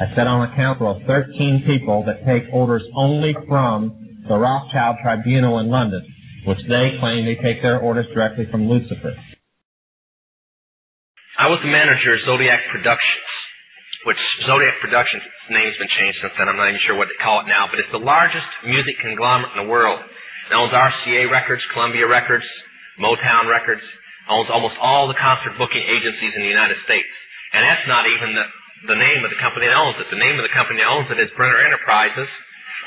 I sat on a council of 13 people that take orders only from the Rothschild Tribunal in London, which they claim they take their orders directly from Lucifer. I was the manager of Zodiac Productions, which Zodiac Productions, name's been changed since then. I'm not even sure what to call it now, but it's the largest music conglomerate in the world. It owns RCA Records, Columbia Records, Motown Records, owns almost all the concert booking agencies in the United States. And that's not even the, the name of the company that owns it. The name of the company that owns it is Brenner Enterprises,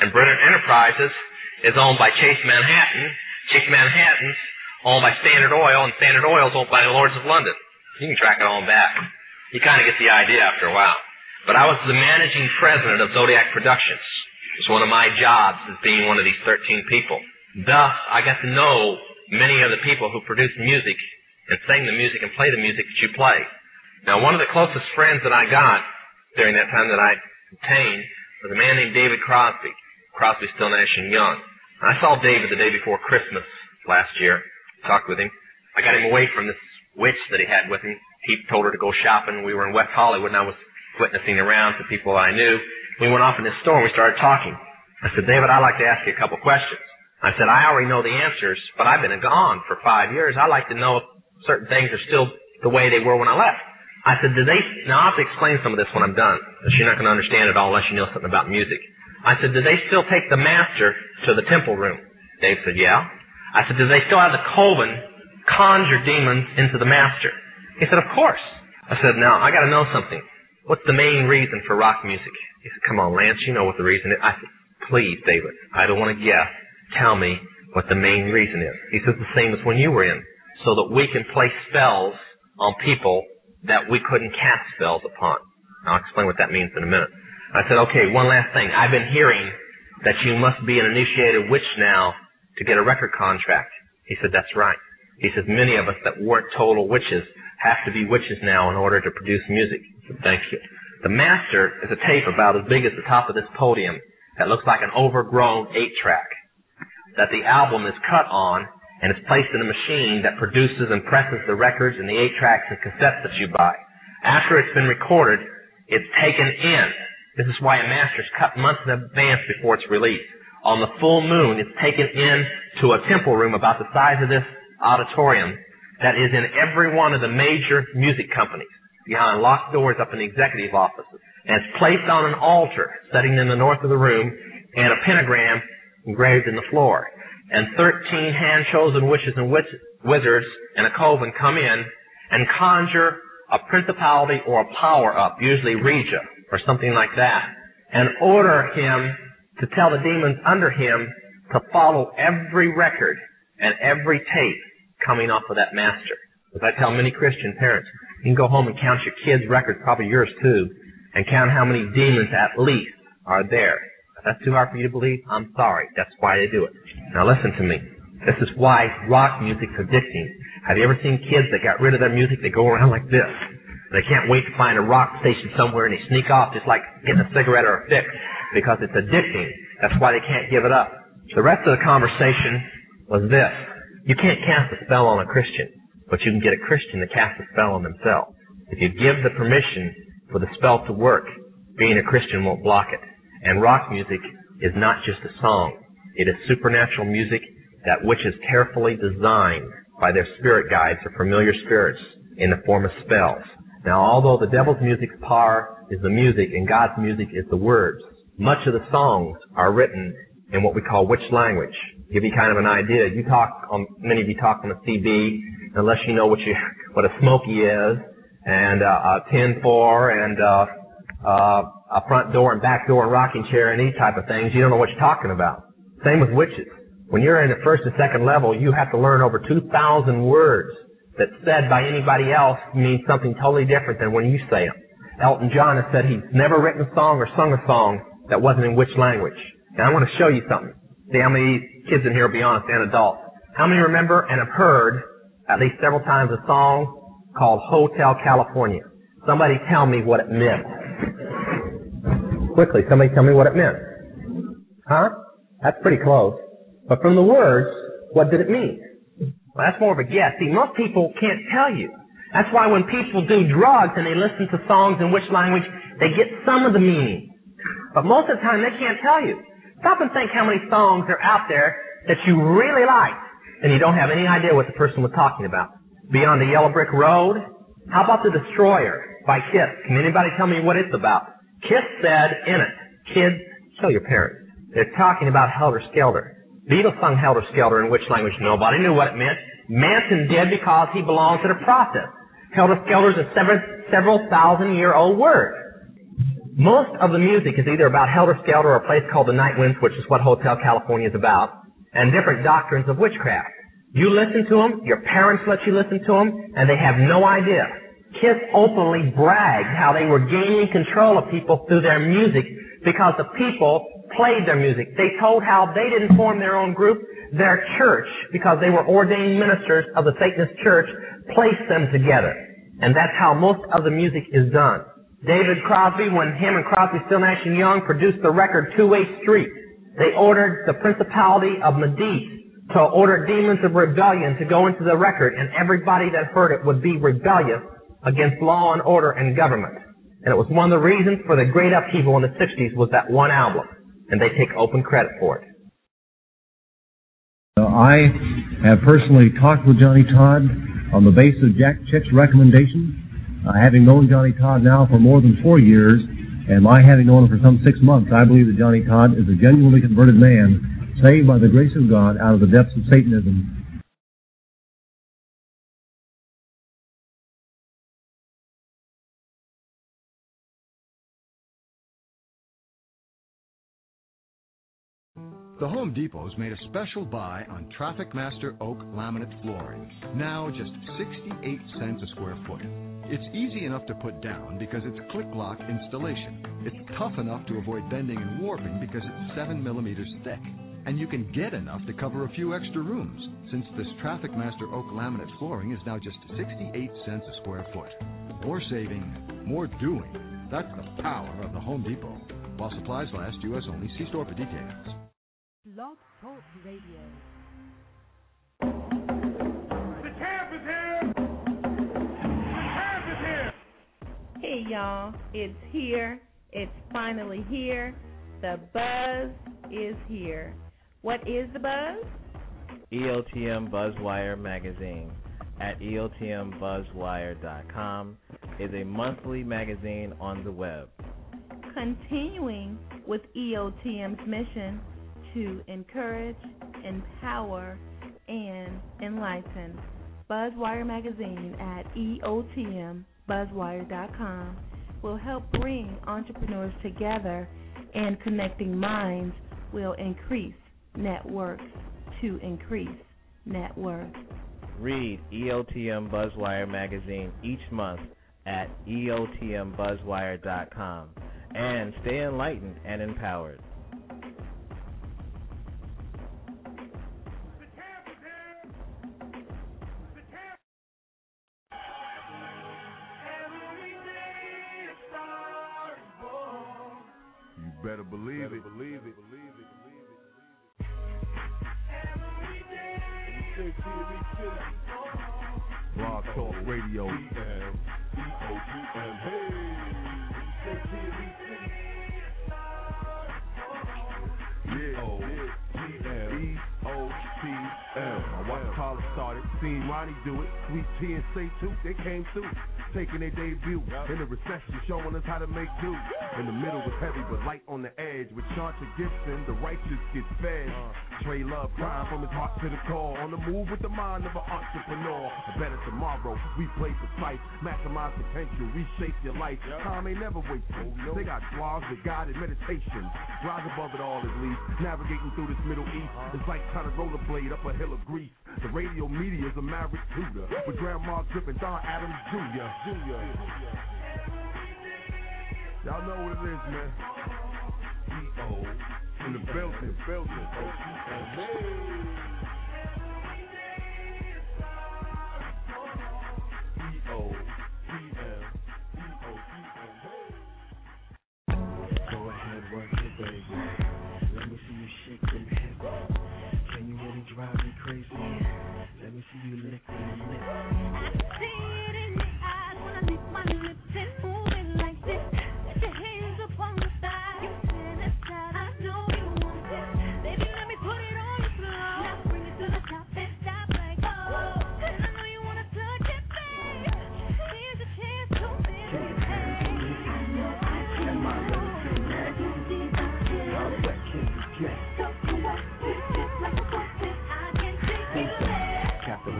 and Brenner Enterprises is owned by Chase Manhattan. Chase Manhattan's owned by Standard Oil, and Standard Oil is owned by the Lords of London. You can track it all back. You kind of get the idea after a while. But I was the managing president of Zodiac Productions. It was one of my jobs as being one of these 13 people. Thus, I got to know many of the people who produce music and sing the music and play the music that you play. Now, one of the closest friends that I got during that time that I obtained was a man named David Crosby. Crosby, Stills Nash and Young. I saw David the day before Christmas last year. Talked with him. I got him away from this witch that he had with him. He told her to go shopping. We were in West Hollywood and I was witnessing around to people I knew. We went off in this store and we started talking. I said, David, I'd like to ask you a couple questions. I said, I already know the answers, but I've been gone for five years. I'd like to know if certain things are still the way they were when I left. I said, do they, now I'll have to explain some of this when I'm done, because you're not going to understand it all unless you know something about music. I said, do they still take the master to the temple room? Dave said, yeah. I said, do they still have the coven conjure demons into the master? He said, of course. I said, now, I gotta know something. What's the main reason for rock music? He said, come on, Lance, you know what the reason is. I said, please, David, I don't want to guess. Tell me what the main reason is. He says, the same as when you were in. So that we can play spells on people that we couldn't cast spells upon. I'll explain what that means in a minute. I said, okay, one last thing. I've been hearing that you must be an initiated witch now to get a record contract. He said, that's right. He says, many of us that weren't total witches have to be witches now in order to produce music. Said, Thank you. The master is a tape about as big as the top of this podium that looks like an overgrown eight track that the album is cut on and it's placed in a machine that produces and presses the records and the eight tracks and cassettes that you buy. After it's been recorded, it's taken in. This is why a master is cut months in advance before it's released. On the full moon, it's taken in to a temple room about the size of this auditorium that is in every one of the major music companies behind locked doors up in the executive offices. And it's placed on an altar sitting in the north of the room and a pentagram engraved in the floor. And 13 hand-chosen witches and wizards and a coven come in and conjure a principality or a power up, usually Regia or something like that, and order him to tell the demons under him to follow every record and every tape coming off of that master. As I tell many Christian parents, you can go home and count your kids' records, probably yours too, and count how many demons at least are there. If that's too hard for you to believe, I'm sorry. That's why they do it. Now listen to me. This is why rock music's addicting. Have you ever seen kids that got rid of their music? They go around like this. They can't wait to find a rock station somewhere and they sneak off just like getting a cigarette or a fix because it's addicting. That's why they can't give it up. The rest of the conversation was this. You can't cast a spell on a Christian, but you can get a Christian to cast a spell on themselves. If you give the permission for the spell to work, being a Christian won't block it. And rock music is not just a song. It is supernatural music that which is carefully designed by their spirit guides or familiar spirits in the form of spells. Now, although the devil's music's power is the music and God's music is the words, much of the songs are written in what we call witch language. Give you kind of an idea. You talk on many of you talk on a CB unless you know what you what a smoky is and uh, a ten four and uh, uh, a front door and back door and rocking chair and these type of things. You don't know what you're talking about. Same with witches. When you're in the first and second level, you have to learn over 2,000 words that said by anybody else means something totally different than when you say them. Elton John has said he's never written a song or sung a song that wasn't in witch language. Now I want to show you something. See how many kids in here will be honest and adults. How many remember and have heard at least several times a song called Hotel California? Somebody tell me what it meant. Quickly, somebody tell me what it meant. Huh? That's pretty close. But from the words, what did it mean? Well, that's more of a guess. See, most people can't tell you. That's why when people do drugs and they listen to songs in witch language, they get some of the meaning. But most of the time they can't tell you. Stop and think how many songs are out there that you really like and you don't have any idea what the person was talking about. Beyond the Yellow Brick Road? How about The Destroyer by Kiss? Can anybody tell me what it's about? Kiss said in it, kids, kill your parents. They're talking about Helter Skelter. Beatles sung Helter Skelter in witch language? Nobody knew what it meant. Manson did because he belongs to the process. Helter Skelter is a several, several thousand year old word. Most of the music is either about Helter Skelter or a place called the Night Winds, which is what Hotel California is about, and different doctrines of witchcraft. You listen to them, your parents let you listen to them, and they have no idea. Kiss openly bragged how they were gaining control of people through their music because the people played their music. They told how they didn't form their own group. Their church, because they were ordained ministers of the Satanist church, placed them together. And that's how most of the music is done. David Crosby, when him and Crosby, Stills Nash and Young produced the record Two-Way Street, they ordered the principality of Medici to order demons of rebellion to go into the record, and everybody that heard it would be rebellious against law and order and government. And it was one of the reasons for the great upheaval in the 60s was that one album. And they take open credit for it. I have personally talked with Johnny Todd on the basis of Jack Chick's recommendation. Uh, having known Johnny Todd now for more than four years, and my having known him for some six months, I believe that Johnny Todd is a genuinely converted man, saved by the grace of God out of the depths of Satanism The Home Depot's made a special buy on Traffic Master oak laminate flooring. Now just 68 cents a square foot. It's easy enough to put down because it's click lock installation. It's tough enough to avoid bending and warping because it's 7 millimeters thick. And you can get enough to cover a few extra rooms since this Traffic Master oak laminate flooring is now just 68 cents a square foot. More saving, more doing. That's the power of the Home Depot. While supplies last, U.S. only. See store for details. Blog Talk Radio. The champ is here! The champ is here! Hey y'all, it's here. It's finally here. The buzz is here. What is the buzz? EOTM Buzzwire magazine at EOTMBuzzwire.com is a monthly magazine on the web. Continuing with EOTM's mission to encourage, empower, and enlighten. Buzzwire Magazine at EOTMBuzzwire.com will help bring entrepreneurs together and connecting minds will increase net worth to increase net worth. Read EOTM Buzzwire Magazine each month at EOTMBuzzwire.com and stay enlightened and empowered. Better believe better it. Believe it. Believe it. Blog Talk Radio. Yeah. O-T-M. My Paula started, seen Ronnie do it. Sweet T and Say too, they came through taking their debut. In the recession, showing us how to make do. In the middle was heavy, but light on the edge. With Chauncey Gibson, the righteous get fed. Trey Love crying from his heart to the core. On the move with the mind of an entrepreneur. A better tomorrow, we play precise. Maximize potential, reshape your life. Time ain't never wasted. They got blogs with guided meditation. Rise above it all at least. Navigating through this Middle East. It's like trying to rollerblade up a hill of grease. The radio media is a maverick tutor. With Grandma dripping Don Adams Jr. Jr. Y'all know what it is, man. E-O in the building, building. Go ahead, work it, baby. Let me see you shake them crazy. Let me see you lick them lips. I see it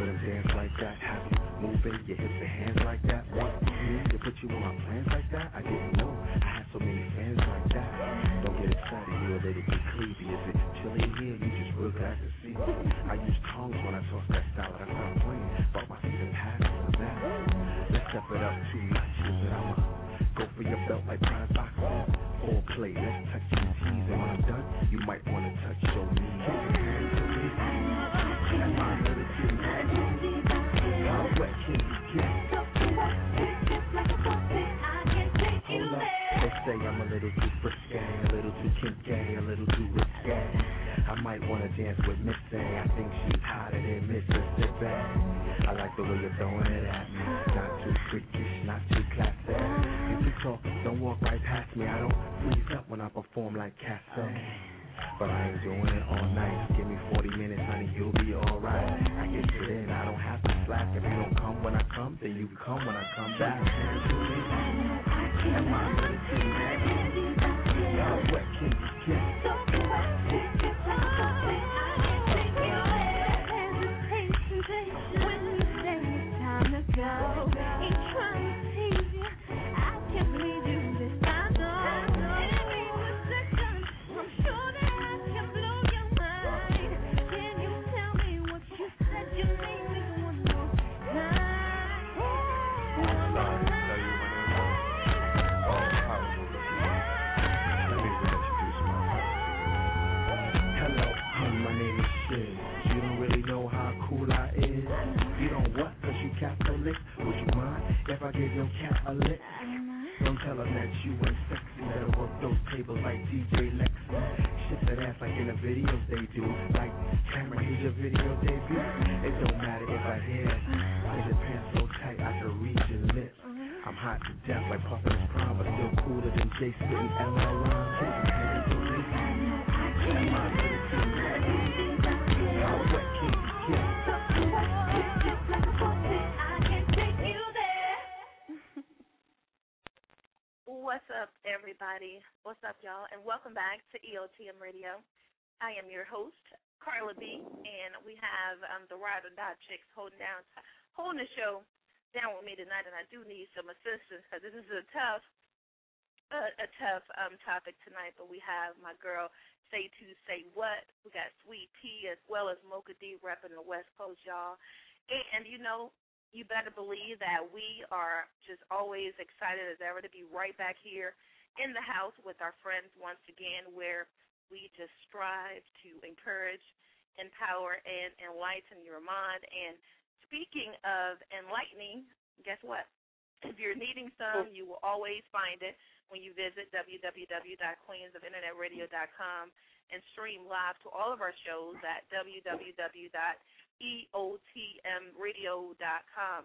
Capitalism dance like that. Have you moving your hips and hands like that? Want me to put you on my plans like that? I didn't know I had so many fans like that. Don't get excited, you a little bit creepy. Is it chilly here? You just real glad to see. I use tongues when I toss that style, and I stop playing. Fuck my season pass on that. Let's step it up two notches, and I'ma go for your belt like prime boxing. Foreplay, let's touch your tees, and when I'm done, you might wanna touch your dance with Missy. I think she's hotter than Mississippi. I like the way you're throwing it at me. Not too freakish, not too classy. You too tall, don't walk right past me. I don't freeze up when I perform like Cassie. But I ain't doing it all night. Give me 40 minutes, honey, you'll be alright. I get it in, I don't have to slack. If you don't come when I come, then you come when I come back. Am I I gave your cat a lick? Don't tell her that you ain't sexy. Better work those tables like DJ Lexi. Shift that ass like in the videos they do. Like, camera, here's your video debut. It don't matter if I hear. Why your pants so tight I can read your lips. I'm hot to death like Puffin' Prime, but still cooler than Jay spitting LL rhymes. What's up, everybody? What's up, y'all? And welcome back to EOTM Radio. I am your host, Carla B, and we have um, the Ride or Die Chicks holding down, holding the show down with me tonight. And I do need some assistance because this is a tough, uh, a tough um, topic tonight. But we have my girl Say To Say What. We got Sweet P as well as Mocha D repping the West Coast, y'all. And you know, you better believe that we are just always excited as ever to be right back here in the house with our friends once again, where we just strive to encourage, empower, and enlighten your mind. And speaking of enlightening, guess what? If you're needing some, you will always find it when you visit www.queensofinternetRadio.com and stream live to all of our shows at www.eotmradio.com.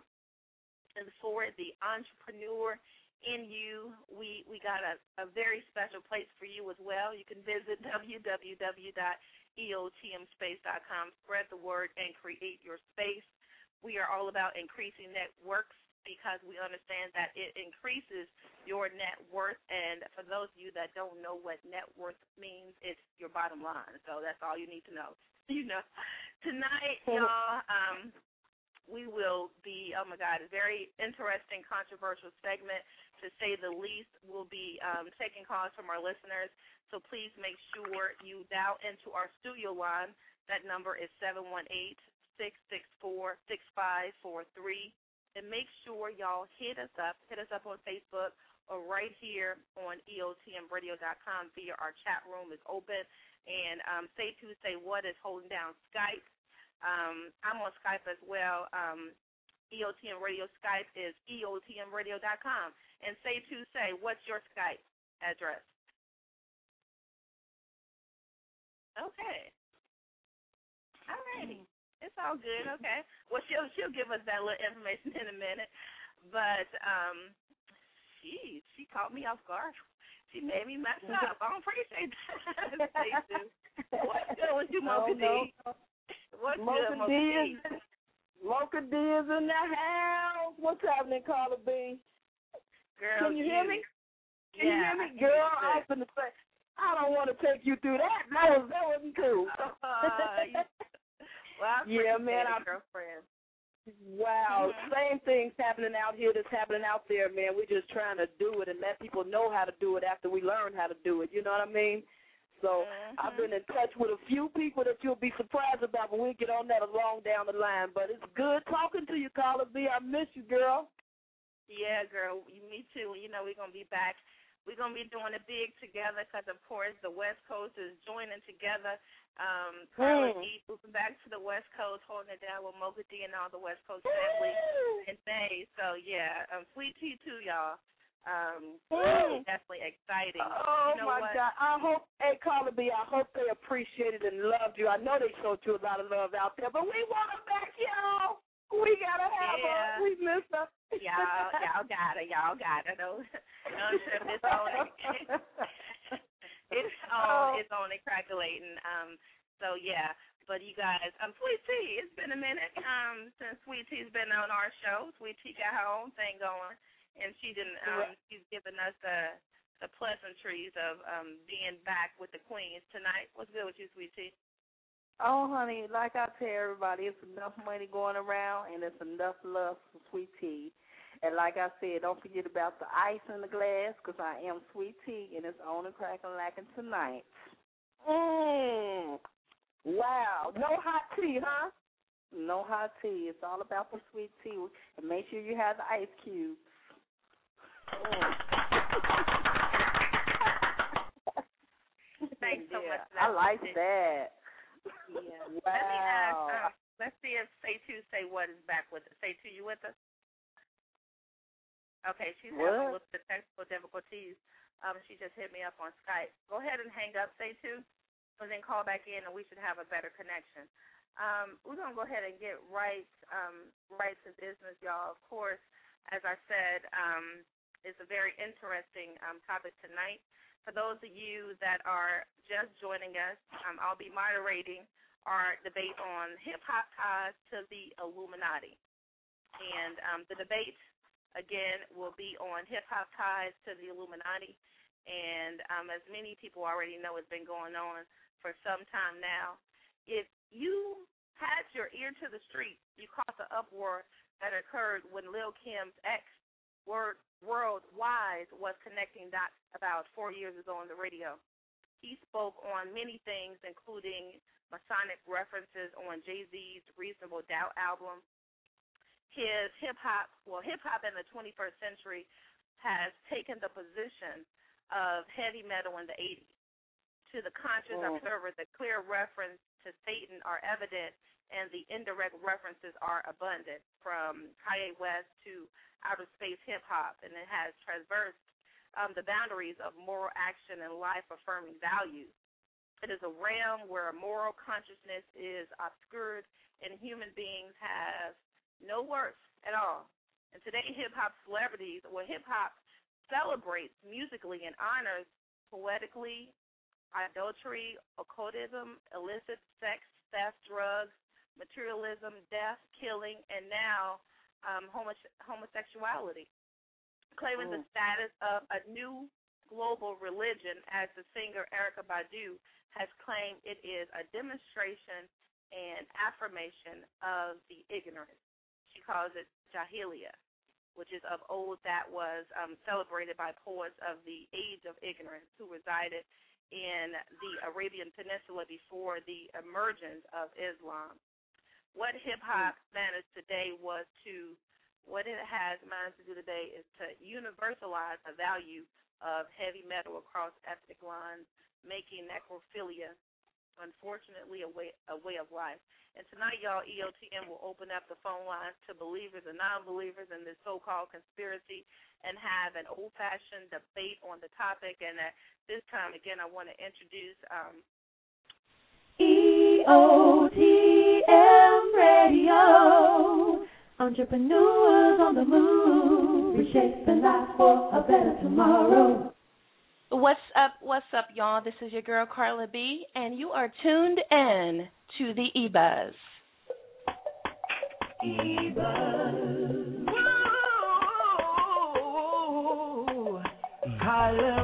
And for the entrepreneur in you, we, we got a, a very special place for you as well. You can visit www.eotmspace.com, spread the word, and create your space. We are all about increasing networks because we understand that it increases your net worth. And for those of you that don't know what net worth means, it's your bottom line. So that's all you need to know. You know, tonight, y'all, um, we will be, oh my God, a very interesting, controversial segment, to say the least. We'll be um, taking calls from our listeners. So please make sure you dial into our studio line. That number is 718 664 6543 and make sure y'all hit us up. Hit us up on Facebook or right here on EOTMRadio.com via our chat room is open. And um, Say To Say What is holding down Skype. Um, I'm on Skype as well. Um, EOTM Radio Skype is EOTMRadio.com. And Say To Say, what's your Skype address? Okay. All Okay. It's all good, okay. Well she'll she'll give us that little information in a minute. But um she she caught me off guard. She made me mess up. I don't appreciate that. What's good with you, No, Mocha D? no. What's Mocha good, D Mocha D? is Mocha D is in the house. What's happening, Carla B? Girl, Can you hear me? Can you hear me, girl? I was gonna say I don't want to take you through that. That was that wasn't cool. Uh, well, yeah, man. it, I, girlfriend. Wow, Mhm. same things happening out here that's happening out there, man. We're just trying to do it and let people know how to do it after we learn how to do it. You know what I mean? So I've been in touch with a few people that you'll be surprised about, but we'll get on that along down the line. But it's good talking to you, Carla B. I miss you, girl. Yeah, girl, me too. You know, we're gonna be back. We're gonna be doing it big together because, of course, the West Coast is joining together. Um, Carla Mm. E moving back to the West Coast, holding it down with Mocha D and all the West Coast family in May. So yeah, um, sweet tea too, y'all. Um, Mm. definitely exciting. Oh you know my what? God! I hope, hey Carla B, I hope they appreciated and loved you. I know they showed you a lot of love out there, but we want her back, y'all. We gotta have Yeah. her. We miss her. Y'all, y'all got it. Y'all got it. No, no trip. It's on. it's on. Oh. It's on and crackulating. Um. So yeah. But you guys, um, Sweet Tea. It's been a minute um since Sweet Tea's been on our show. Sweet Tea got her own thing going, and she didn't. Um, she's given us the the pleasantries of um being back with the queens tonight. What's good with you, Sweet Tea? Oh, honey, like I tell everybody, it's enough money going around and it's enough love for sweet tea. And like I said, don't forget about the ice in the glass because I am sweet tea and it's on and cracking lacking tonight. Mmm. Wow. No hot tea, huh? No hot tea. It's all about the sweet tea. And make sure you have the ice cubes. Mm. Thanks so Yeah, much. for I like that. Yeah. Let me ask. Wow. Um, let's see if Say Two Say What is back with us. Say Two, you with us? Okay, she's having a What? little bit of technical difficulties. Um, she just hit me up on Skype. Go ahead and hang up, Say Two, and then call back in, and we should have a better connection. Um, we're gonna go ahead and get right, um, right to business, y'all. Of course, as I said, um, it's a very interesting um, topic tonight. For those of you that are just joining us, um, I'll be moderating our debate on hip hop ties to the Illuminati. And um, the debate, again, will be on hip hop ties to the Illuminati. And um, as many people already know, it's been going on for some time now. If you had your ear to the street, you caught the uproar that occurred when Lil Kim's ex, Word Worldwide, was connecting dots about four years ago on the radio. He spoke on many things, including Masonic references on Jay Z's Reasonable Doubt album. His hip hop, well, hip hop in the 21st century has taken the position of heavy metal in the 80s. To the conscious Mm. observer, the clear reference to Satan are evident, and the indirect references are abundant, from Kanye West to outer space hip hop, and it has traversed um, the boundaries of moral action and life affirming values. It is a realm where moral consciousness is obscured and human beings have no worth at all. And today, hip hop celebrities, well, hip hop celebrates musically and honors poetically adultery, occultism, illicit sex, theft, drugs, materialism, death, killing, and now um, homose- homosexuality, claiming the Mm. status of a new global religion, as the singer Erykah Badu has claimed it is a demonstration and affirmation of the ignorance. She calls it Jahiliya, which is of old that was um, celebrated by poets of the age of ignorance who resided in the Arabian Peninsula before the emergence of Islam. What hip hop managed today was to, what it has managed to do today is to universalize the value of heavy metal across ethnic lines, making necrophilia, unfortunately, a way a way of life. And tonight, y'all, EOTM will open up the phone lines to believers and non-believers in this so-called conspiracy, and have an old-fashioned debate on the topic. And at this time, again, I want to introduce um, EOTM Radio. Entrepreneurs on the move, reshaping life for a better tomorrow. What's up? What's up, y'all? This is your girl Carla B, and you are tuned in to the E Buzz. Holla B,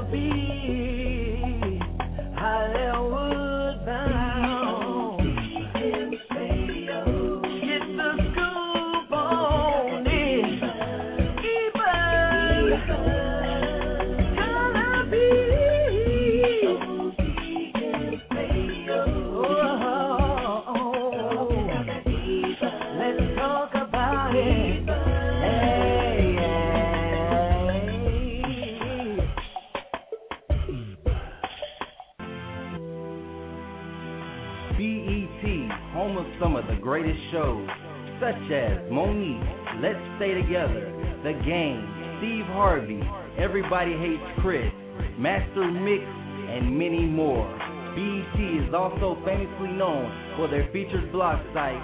Monique, Let's Stay Together, The Game, Steve Harvey, Everybody Hates Chris, Master Mix, and many more. BET is also famously known for their featured blog sites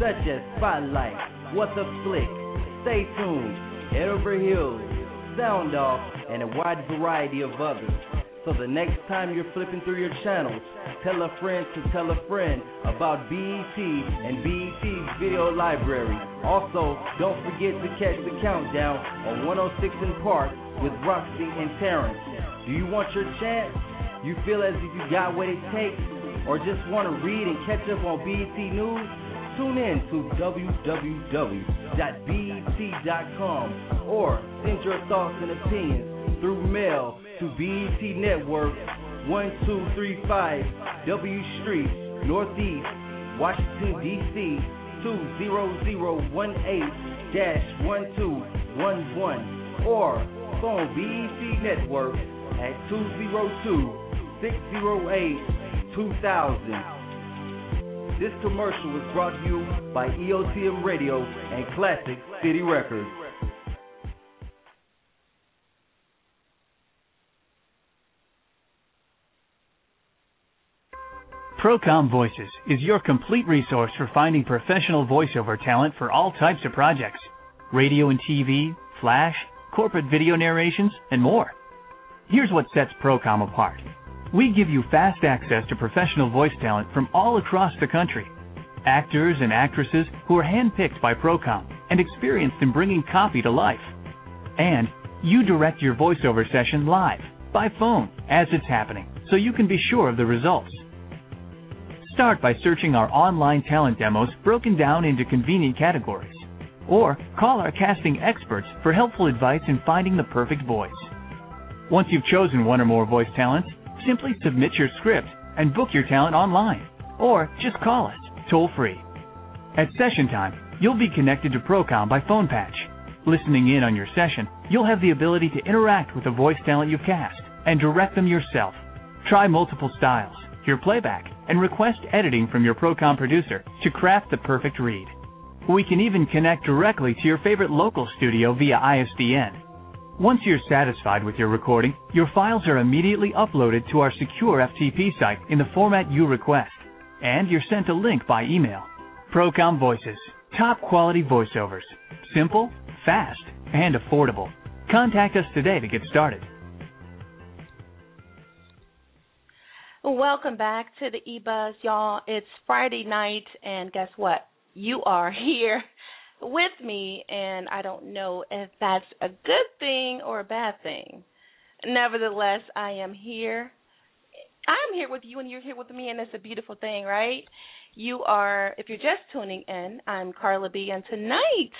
such as Spotlight, What the Flick, Stay Tuned, Head Over Heels, Sound Off, and a wide variety of others. So the next time you're flipping through your channels, tell a friend to tell a friend about BET and BET's video library. Also, don't forget to catch the countdown on 106 in Park with Rocsi and Terrence. Do you want your chance? You feel as if you got what it takes? Or just want to read and catch up on BET News? Tune in to www.bet.com or send your thoughts and opinions through mail to BET Network 1235 W Street, Northeast, Washington, D.C. 20018-1211 or phone BET Network at 202-608-2000. This commercial was brought to you by EOTM Radio and Classic City Records. Procom Voices is your complete resource for finding professional voiceover talent for all types of projects radio and TV, flash, corporate video narrations, and more. Here's what sets Procom apart we give you fast access to professional voice talent from all across the country. Actors and actresses who are handpicked by Procom and experienced in bringing copy to life. And you direct your voiceover session live, by phone, as it's happening, so you can be sure of the results. Start by searching our online talent demos broken down into convenient categories. Or call our casting experts for helpful advice in finding the perfect voice. Once you've chosen one or more voice talents, simply submit your script and book your talent online. Or just call us, toll free. At session time, you'll be connected to Procom by phone patch. Listening in on your session, you'll have the ability to interact with the voice talent you've cast and direct them yourself. Try multiple styles, hear playback, and request editing from your Procom producer to craft the perfect read. We can even connect directly to your favorite local studio via ISDN. Once you're satisfied with your recording, your files are immediately uploaded to our secure FTP site in the format you request, and you're sent a link by email. Procom Voices, top quality voiceovers. Simple, fast, and affordable. Contact us today to get started. Welcome back to the eBuzz, y'all. It's Friday night, and guess what? You are here with me, and I don't know if that's a good thing or a bad thing. Nevertheless, I am here. I'm here with you, and you're here with me, and it's a beautiful thing, right? You are, if you're just tuning in, I'm Carla B, and tonight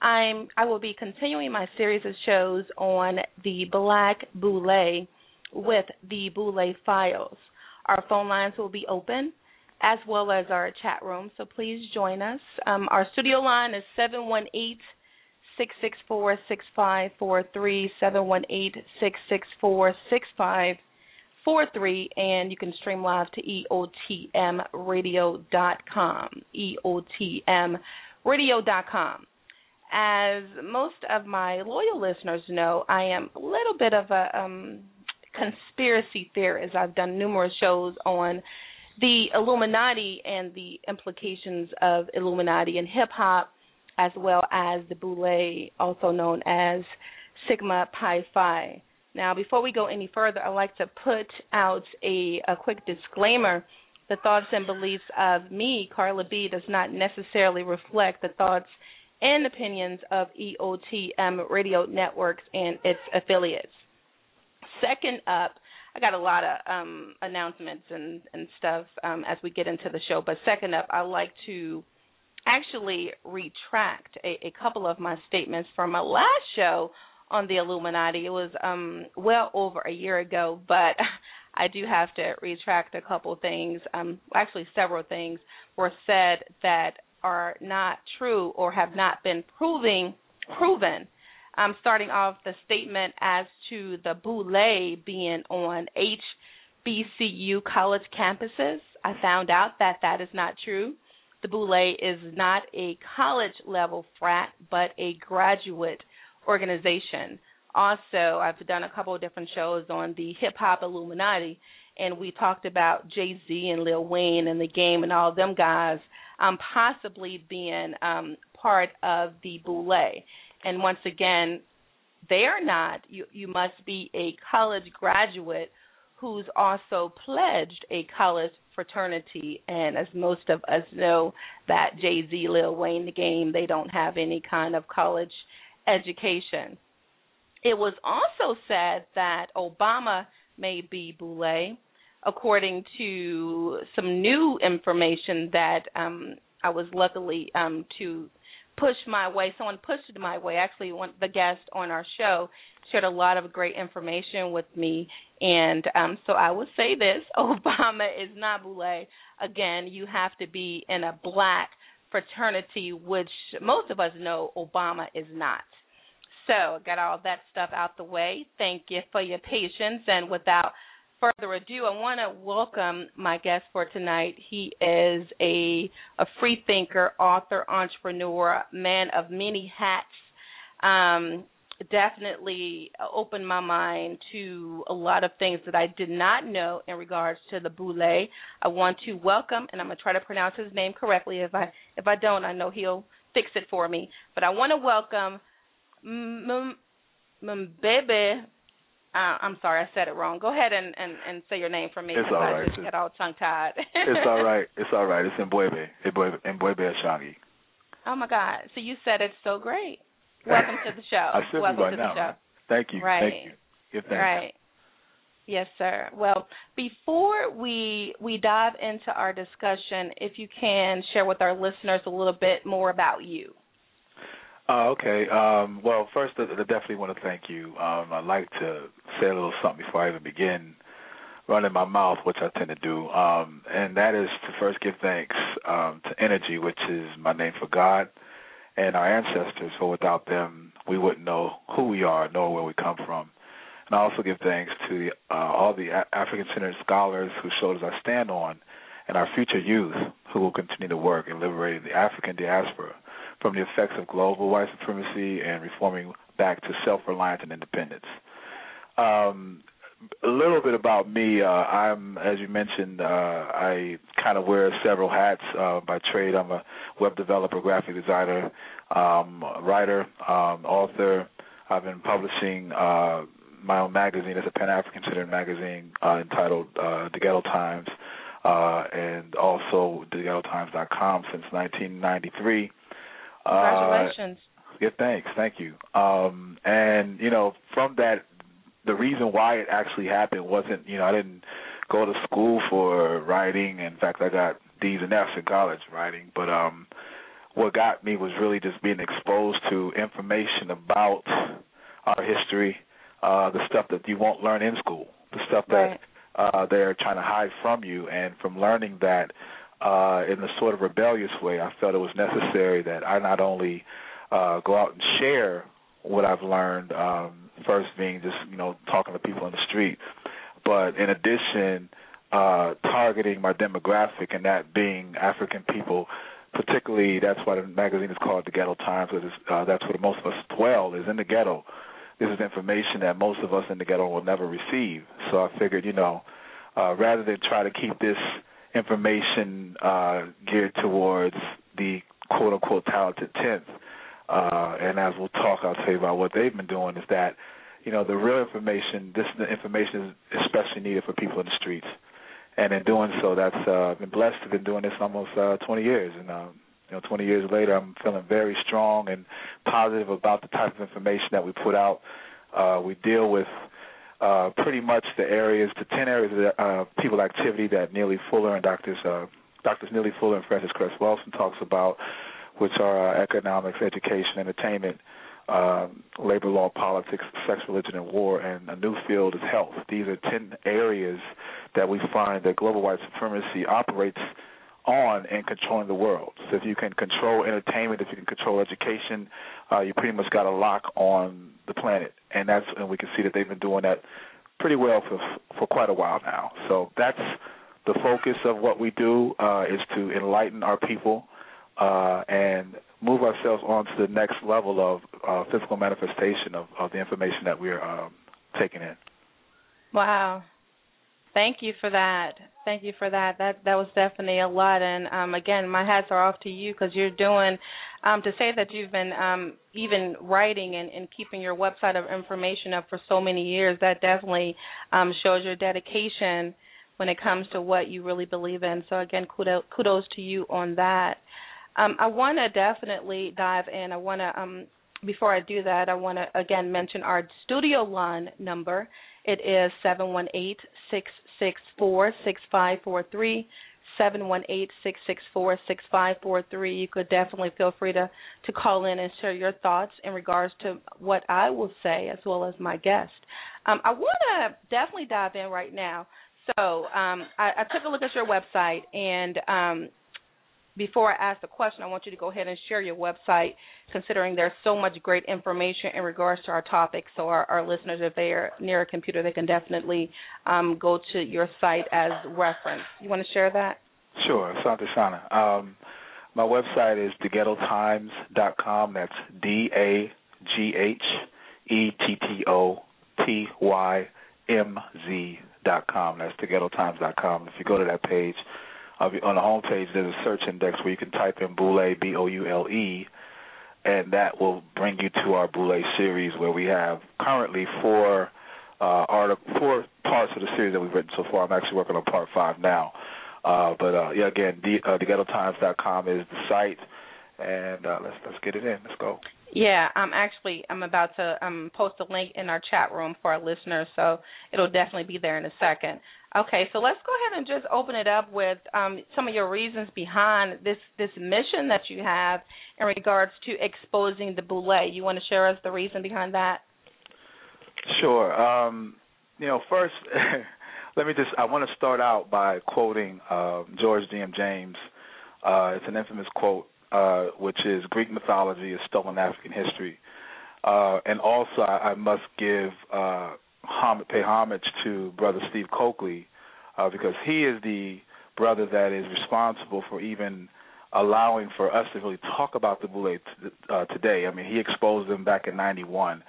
I'm I will be continuing my series of shows on the Black Boule with the Boule Files. Our phone lines will be open as well as our chat room, so please join us. Um, our studio line is 718 664 6543, 718 664 6543, and you can stream live to EOTMradio.com. EOTMradio.com. As most of my loyal listeners know, I am a little bit of a um, conspiracy theorist. I've done numerous shows on the Illuminati and the implications of Illuminati and hip hop, as well as the Boule, also known as Sigma Pi Phi. Now, before we go any further, I'd like to put out a, a quick disclaimer. The thoughts and beliefs of me, Carla B, does not necessarily reflect the thoughts and opinions of EOTM Radio Networks and its affiliates. Second up, I got a lot of um, announcements and, and stuff um, as we get into the show, but second up, I'd like to actually retract a, a couple of my statements from my last show on the Illuminati. It was um, well over a year ago, but I do have to retract a couple things. Um, actually, several things were said that are not true or have not been proving proven. Um, starting off the statement as to the Boule being on HBCU college campuses. I found out that that is not true. The Boule is not a college level frat, but a graduate organization. Also, I've done a couple of different shows on the hip hop Illuminati, and we talked about Jay Z and Lil Wayne and the game and all them guys um, possibly being um, part of the Boule. And once again, they are not. You you must be a college graduate who's also pledged a college fraternity. And as most of us know, that Jay Z, Lil Wayne, the game, they don't have any kind of college education. It was also said that Obama may be Boule, according to some new information that um, I was luckily um, to push my way. Someone pushed it my way. Actually, one the guest on our show shared a lot of great information with me, and um, so I would say this: Obama is not Boule. Again, you have to be in a black fraternity, which most of us know Obama is not. So, got all that stuff out the way. Thank you for your patience. And without further ado, I want to welcome my guest for tonight. He is a a free thinker, author, entrepreneur, man of many hats. Um, definitely opened my mind to a lot of things that I did not know in regards to the Boule. I want to welcome, and I'm gonna try to pronounce his name correctly. If I if I don't, I know he'll fix it for me. But I want to welcome Mbebe. Uh, I'm sorry, I said it wrong. Go ahead and, and, and say your name for me. It's all right. I just get all tongue tied. it's all right. It's all right. It's Mbwebe. Mbwebe Mbwebe Ashangi. Oh my God! So you said it's so great. Welcome to the show. I should Welcome be by to now. the show. Thank you. Right. Thank you. Give thanks. Right. Yes, sir. Well, before we we dive into our discussion, if you can share with our listeners a little bit more about you. Uh, okay. Um, well, first, I I definitely want to thank you. Um, I'd like to say a little something before I even begin running my mouth, which I tend to do, um, and that is to first give thanks um, to Energy, which is my name for God and our ancestors. For without them, we wouldn't know who we are, nor where we come from. And I also give thanks to uh, all the African-centered scholars who showed us our stand on, and our future youth who will continue to work in liberating the African diaspora from the effects of global white supremacy and reforming back to self-reliance and independence. Um, a little bit about me. Uh, I'm, as you mentioned, uh, I kind of wear several hats uh, by trade. I'm a web developer, graphic designer, um, writer, um, author. I've been publishing uh, my own magazine. It's a Pan African centered magazine uh, entitled uh, The Ghetto Times, and also theghettotimes.com since 1993. Congratulations. Uh, yeah, thanks. Thank you. Um, and you know, from that, the reason why it actually happened wasn't, you know, I didn't go to school for writing. In fact, I got D's and F's in college writing. But um, what got me was really just being exposed to information about our history, uh, the stuff that you won't learn in school, the stuff that uh, they're trying to hide from you. And from learning that uh, in a sort of rebellious way, I felt it was necessary that I not only uh, go out and share what I've learned, um, first being just you know talking to people in the street, but in addition, uh, targeting my demographic and that being African people. Particularly, that's why the magazine is called The Ghetto Times. Because uh, that's where most of us dwell, is in the ghetto. This is information that most of us in the ghetto will never receive. So I figured, you know, uh, rather than try to keep this information uh, geared towards the quote unquote talented tenth. Uh, and as we'll talk, I'll tell you about what they've been doing. Is that you know the real information? This the information is especially needed for people in the streets. And in doing so, that's uh, been blessed to been doing this almost uh, 20 years. And uh, you know, 20 years later, I'm feeling very strong and positive about the type of information that we put out. Uh, we deal with uh, pretty much the areas, the 10 areas of uh, people activity that Neely Fuller and Doctors uh, Doctors Neely Fuller and Frances Cress Welsing talks about, which are uh, economics, education, entertainment, um, labor law, politics, sex, religion, and war, and a new field is health. These are 10 areas that we find that global white supremacy operates on in controlling the world. So if you can control entertainment, if you can control education, uh, you pretty much got a lock on the planet, and that's and we can see that they've been doing that pretty well for for quite a while now. So that's the focus of what we do uh, is to enlighten our people uh, and move ourselves on to the next level of uh, physical manifestation of, of the information that we're um, taking in. Wow. Thank you for that. Thank you for that. That that was definitely a lot. And um, again, my hats are off to you because you're doing. Um, to say that you've been um, even writing and, and keeping your website of information up for so many years, that definitely um, shows your dedication when it comes to what you really believe in. So again, kudos, kudos to you on that. Um, I want to definitely dive in. I want to, um, before I do that, I want to again mention our studio line number. It is seven one eight six six four six five four three. 718-664-6543. You could definitely feel free to to call in and share your thoughts in regards to what I will say as well as my guest. Um, I want to definitely dive in right now. So um, I, I took a look at your website, and um, before I ask the question, I want you to go ahead and share your website, considering there's so much great information in regards to our topic. So our, our listeners, if they are near a computer, they can definitely um, go to your site as reference. You want to share that? Sure, Asante Sana. Um, my website is daghettotymz.com. That's D A G H E T T O T Y M Z dot com. That's daghettotymz.com. If you go to that page, uh, on the home page, there's a search index where you can type in Boule, B O U L E, and that will bring you to our Boule series where we have currently four uh, artic- four parts of the series that we've written so far. I'm actually working on part five now. Uh, but uh, yeah, again, the, uh, daghettotymz.com is the site, and uh, let's let's get it in. Let's go. Yeah, I'm actually I'm about to um post a link in our chat room for our listeners, so it'll definitely be there in a second. Okay, so let's go ahead and just open it up with um, some of your reasons behind this this mission that you have in regards to exposing the boule. You want to share us the reason behind that? Sure. Um, you know, first, let me just I want to start out by quoting uh, George G. M. James. Uh, it's an infamous quote, uh, which is Greek mythology is stolen African history. Uh, and also, I, I must give uh, homage, pay homage to Brother Steve Coakley uh, because he is the brother that is responsible for even allowing for us to really talk about the Boule t- uh, today. I mean, he exposed them back in '91,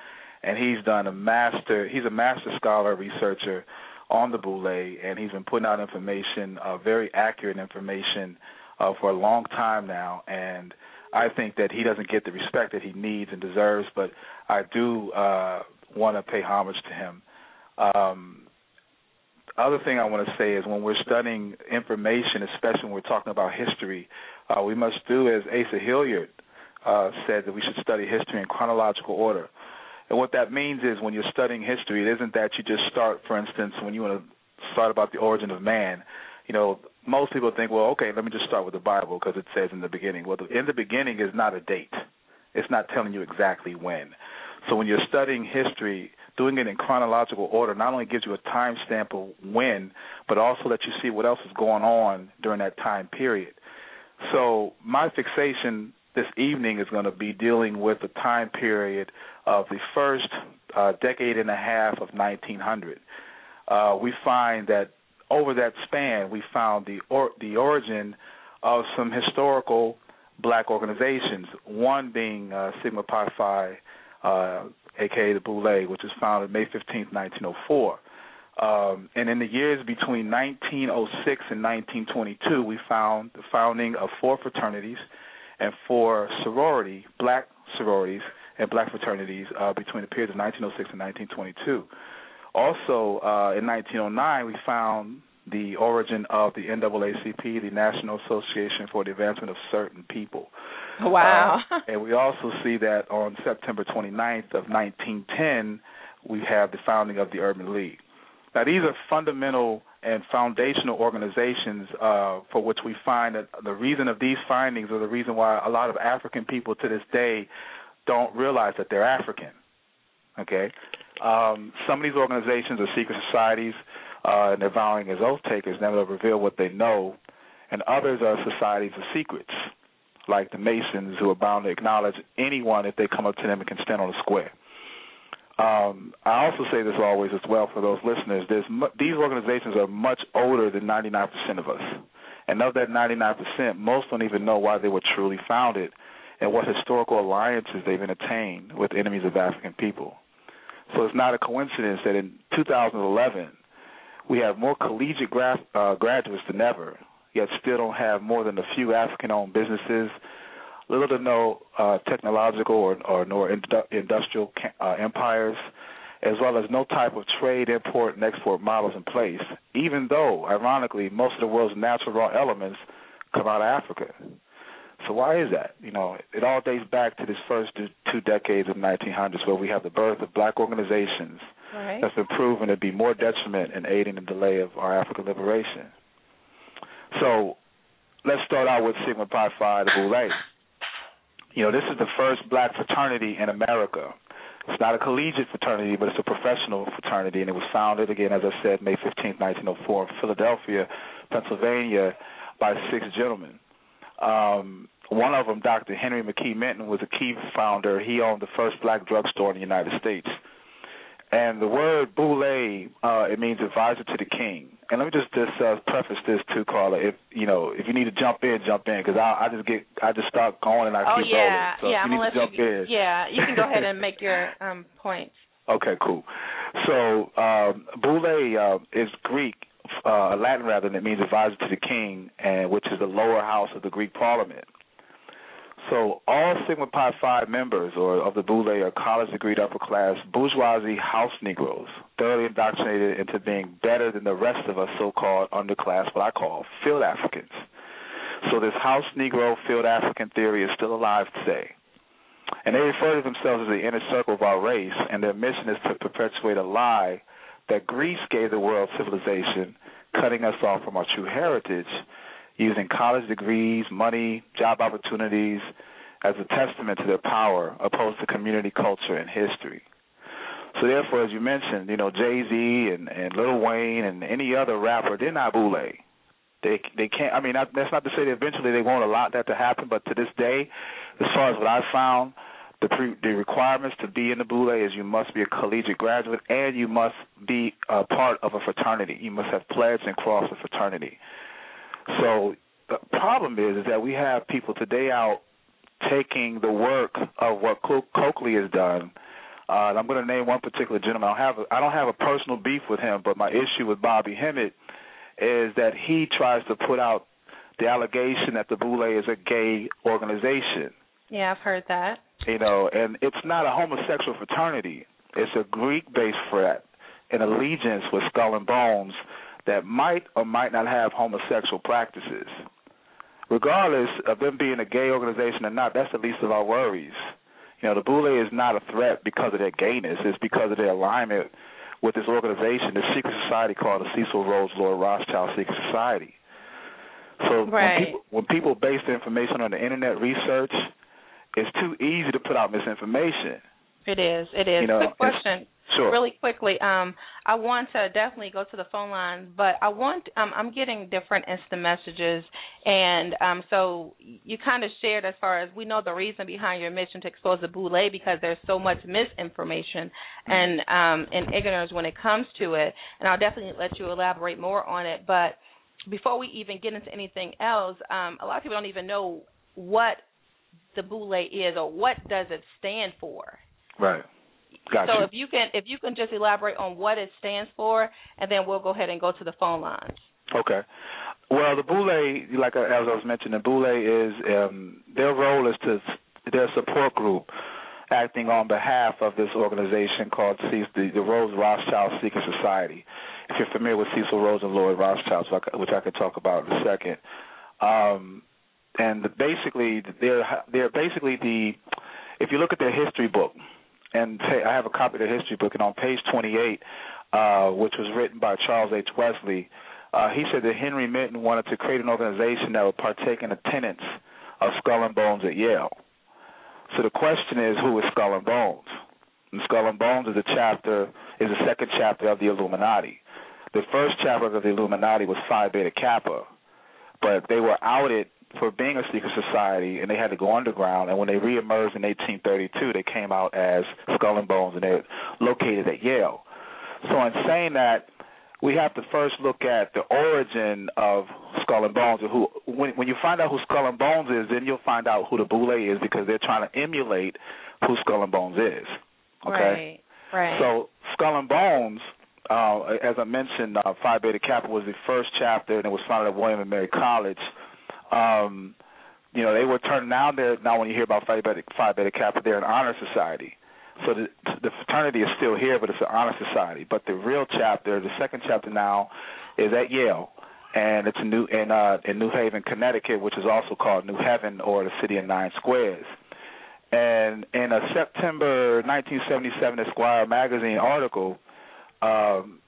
and he's done a master. He's a master scholar, researcher on the Boule, and he's been putting out information, uh, very accurate information, uh, for a long time now. And I think that he doesn't get the respect that he needs and deserves, but I do uh, want to pay homage to him. Um, other thing I want to say is when we're studying information, especially when we're talking about history, uh, we must do as Asa Hilliard uh, said that we should study history in chronological order. And what that means is when you're studying history, it isn't that you just start, for instance, when you want to start about the origin of man. You know, most people think, well, okay, let me just start with the Bible because it says in the beginning. Well, the, in the beginning is not a date. It's not telling you exactly when. So when you're studying history, doing it in chronological order not only gives you a time stamp of when, but also lets you see what else is going on during that time period. So my fixation this evening is going to be dealing with the time period of the first uh, decade and a half of 1900. Uh, we find that over that span, we found the or, the origin of some historical black organizations. One being uh, Sigma Pi Phi, uh, aka the Boule, which was founded May 15, 1904. Um, and in the years between 1906 and 1922, we found the founding of four fraternities and four sorority, black sororities and black fraternities uh, between the periods of 1906 and 1922. Also, uh, in 1909, we found the origin of the NAACP, the National Association for the Advancement of Certain People. Wow. Uh, and we also see that on September 29th of 1910, we have the founding of the Urban League. Now, these are fundamental and foundational organizations uh, for which we find that the reason of these findings are the reason why a lot of African people to this day don't realize that they're African. Okay, um, some of these organizations are secret societies, uh, and they're vowing as oath takers, never to reveal what they know, and others are societies of secrets, like the Masons, who are bound to acknowledge anyone if they come up to them and can stand on a square. Um, I also say this always as well for those listeners. Mu- these organizations are much older than 99% of us, and of that 99%, most don't even know why they were truly founded and what historical alliances they've entertained with enemies of African people. So it's not a coincidence that in 2011 we have more collegiate uh, graduates than ever, yet still don't have more than a few African-owned businesses, little to no uh, technological or, or nor industrial uh, empires, as well as no type of trade, import, and export models in place. Even though, ironically, most of the world's natural raw elements come out of Africa. So why is that? You know, it all dates back to this first two decades of 1900s, where we have the birth of black organizations Right. that's been proven to be more detriment in aiding the delay of our African liberation. So let's start out with Sigma Pi Phi, the Boule. You know, this is the first black fraternity in America. It's not a collegiate fraternity, but it's a professional fraternity, and it was founded, again, as I said, May 15, 1904, in Philadelphia, Pennsylvania, by six gentlemen. Um, one of them, Dr. Henry McKee Minton, was a key founder. He owned the first black drugstore in the United States. And the word boule, uh, it means advisor to the king. And let me just just uh, preface this too, Carla. If you know, if you need to jump in, jump in, because I, I just get, I just start going and I oh keep yeah, rolling. So yeah. if I'm you need to jump you. in. Yeah, you can go ahead and make your um points. Okay, cool. So um, boule uh, is Greek, uh, Latin rather, and it means advisor to the king, and which is the lower house of the Greek Parliament. So all Sigma Pi Phi members or of the Boule are college degreed upper class bourgeoisie house Negroes, thoroughly indoctrinated into being better than the rest of us so called underclass, what I call field Africans. So this house Negro field African theory is still alive today. And they refer to themselves as the inner circle of our race, and their mission is to perpetuate a lie that Greece gave the world civilization, cutting us off from our true heritage, using college degrees, money, job opportunities as a testament to their power, opposed to community culture and history. So therefore, as you mentioned, you know Jay Z and and Lil Wayne and any other rapper, they're not boule. They they can't. I mean, that, that's not to say that eventually they won't allow that to happen, but to this day, as far as what I've found, the pre, the requirements to be in the boule is you must be a collegiate graduate and you must be a part of a fraternity. You must have pledged and crossed a fraternity. So the problem is, is that we have people today out taking the work of what Coakley has done. Uh, and I'm going to name one particular gentleman. I don't have a, I don't have a personal beef with him, but my issue with Bobby Hemmitt is that he tries to put out the allegation that the Boule is a gay organization. Yeah, I've heard that. You know, and it's not a homosexual fraternity. It's a Greek-based frat, an allegiance with skull and bones that might or might not have homosexual practices. Regardless of them being a gay organization or not, that's the least of our worries. You know, the Boule is not a threat because of their gayness. It's because of their alignment with this organization, this secret society called the Cecil Rhodes Lord Rothschild Secret Society. So Right. when people when people base their information on the internet research, it's too easy to put out misinformation. It is. It is. You know, Quick question. Sure. Really quickly, um, I want to definitely go to the phone lines, but I want um, I'm getting different instant messages, and um, so you kind of shared as far as we know the reason behind your mission to expose the boule because there's so much misinformation and um, and ignorance when it comes to it, and I'll definitely let you elaborate more on it. But before we even get into anything else, um, a lot of people don't even know what the boule is or what does it stand for Right. Got so if you can if you can just elaborate on what it stands for, and then we'll go ahead and go to the phone lines. Okay. Well, the Boule, like as I was mentioning, the Boule is um, their role is to their support group acting on behalf of this organization called the, the Rhodes Rothschild Secret Society. If you're familiar with Cecil Rhodes and Lord Rothschild, so I c- which I could talk about in a second, um, and the, basically they're they're basically the if you look at their history book, and ta I have a copy of the history book, and on page 28, uh, which was written by Charles H. Wesley, uh, he said that Henry Minton wanted to create an organization that would partake in the tenets of Skull and Bones at Yale. So the question is, who is Skull and Bones? And Skull and Bones is a chapter, is the second chapter of the Illuminati. The first chapter of the Illuminati was Phi Beta Kappa, but they were outed for being a secret society, and they had to go underground. And when they reemerged in 1832, they came out as Skull and Bones, and they're located at Yale. So in saying that, we have to first look at the origin of Skull and Bones. and Who, when, when you find out who Skull and Bones is, then you'll find out who the Boule is because they're trying to emulate who Skull and Bones is. Okay. Right. Right. So Skull and Bones, uh, as I mentioned, uh, Phi Beta Kappa was the first chapter, and it was founded at William and Mary College. Um, you know, they were turned now. They're now when you hear about Phi Beta, Phi Beta Kappa, they're an honor society. So the, the fraternity is still here, but it's an honor society. But the real chapter, the second chapter now, is at Yale, and it's New in uh, in New Haven, Connecticut, which is also called New Haven or the City of Nine Squares. And in a September 1977 Esquire magazine article, um,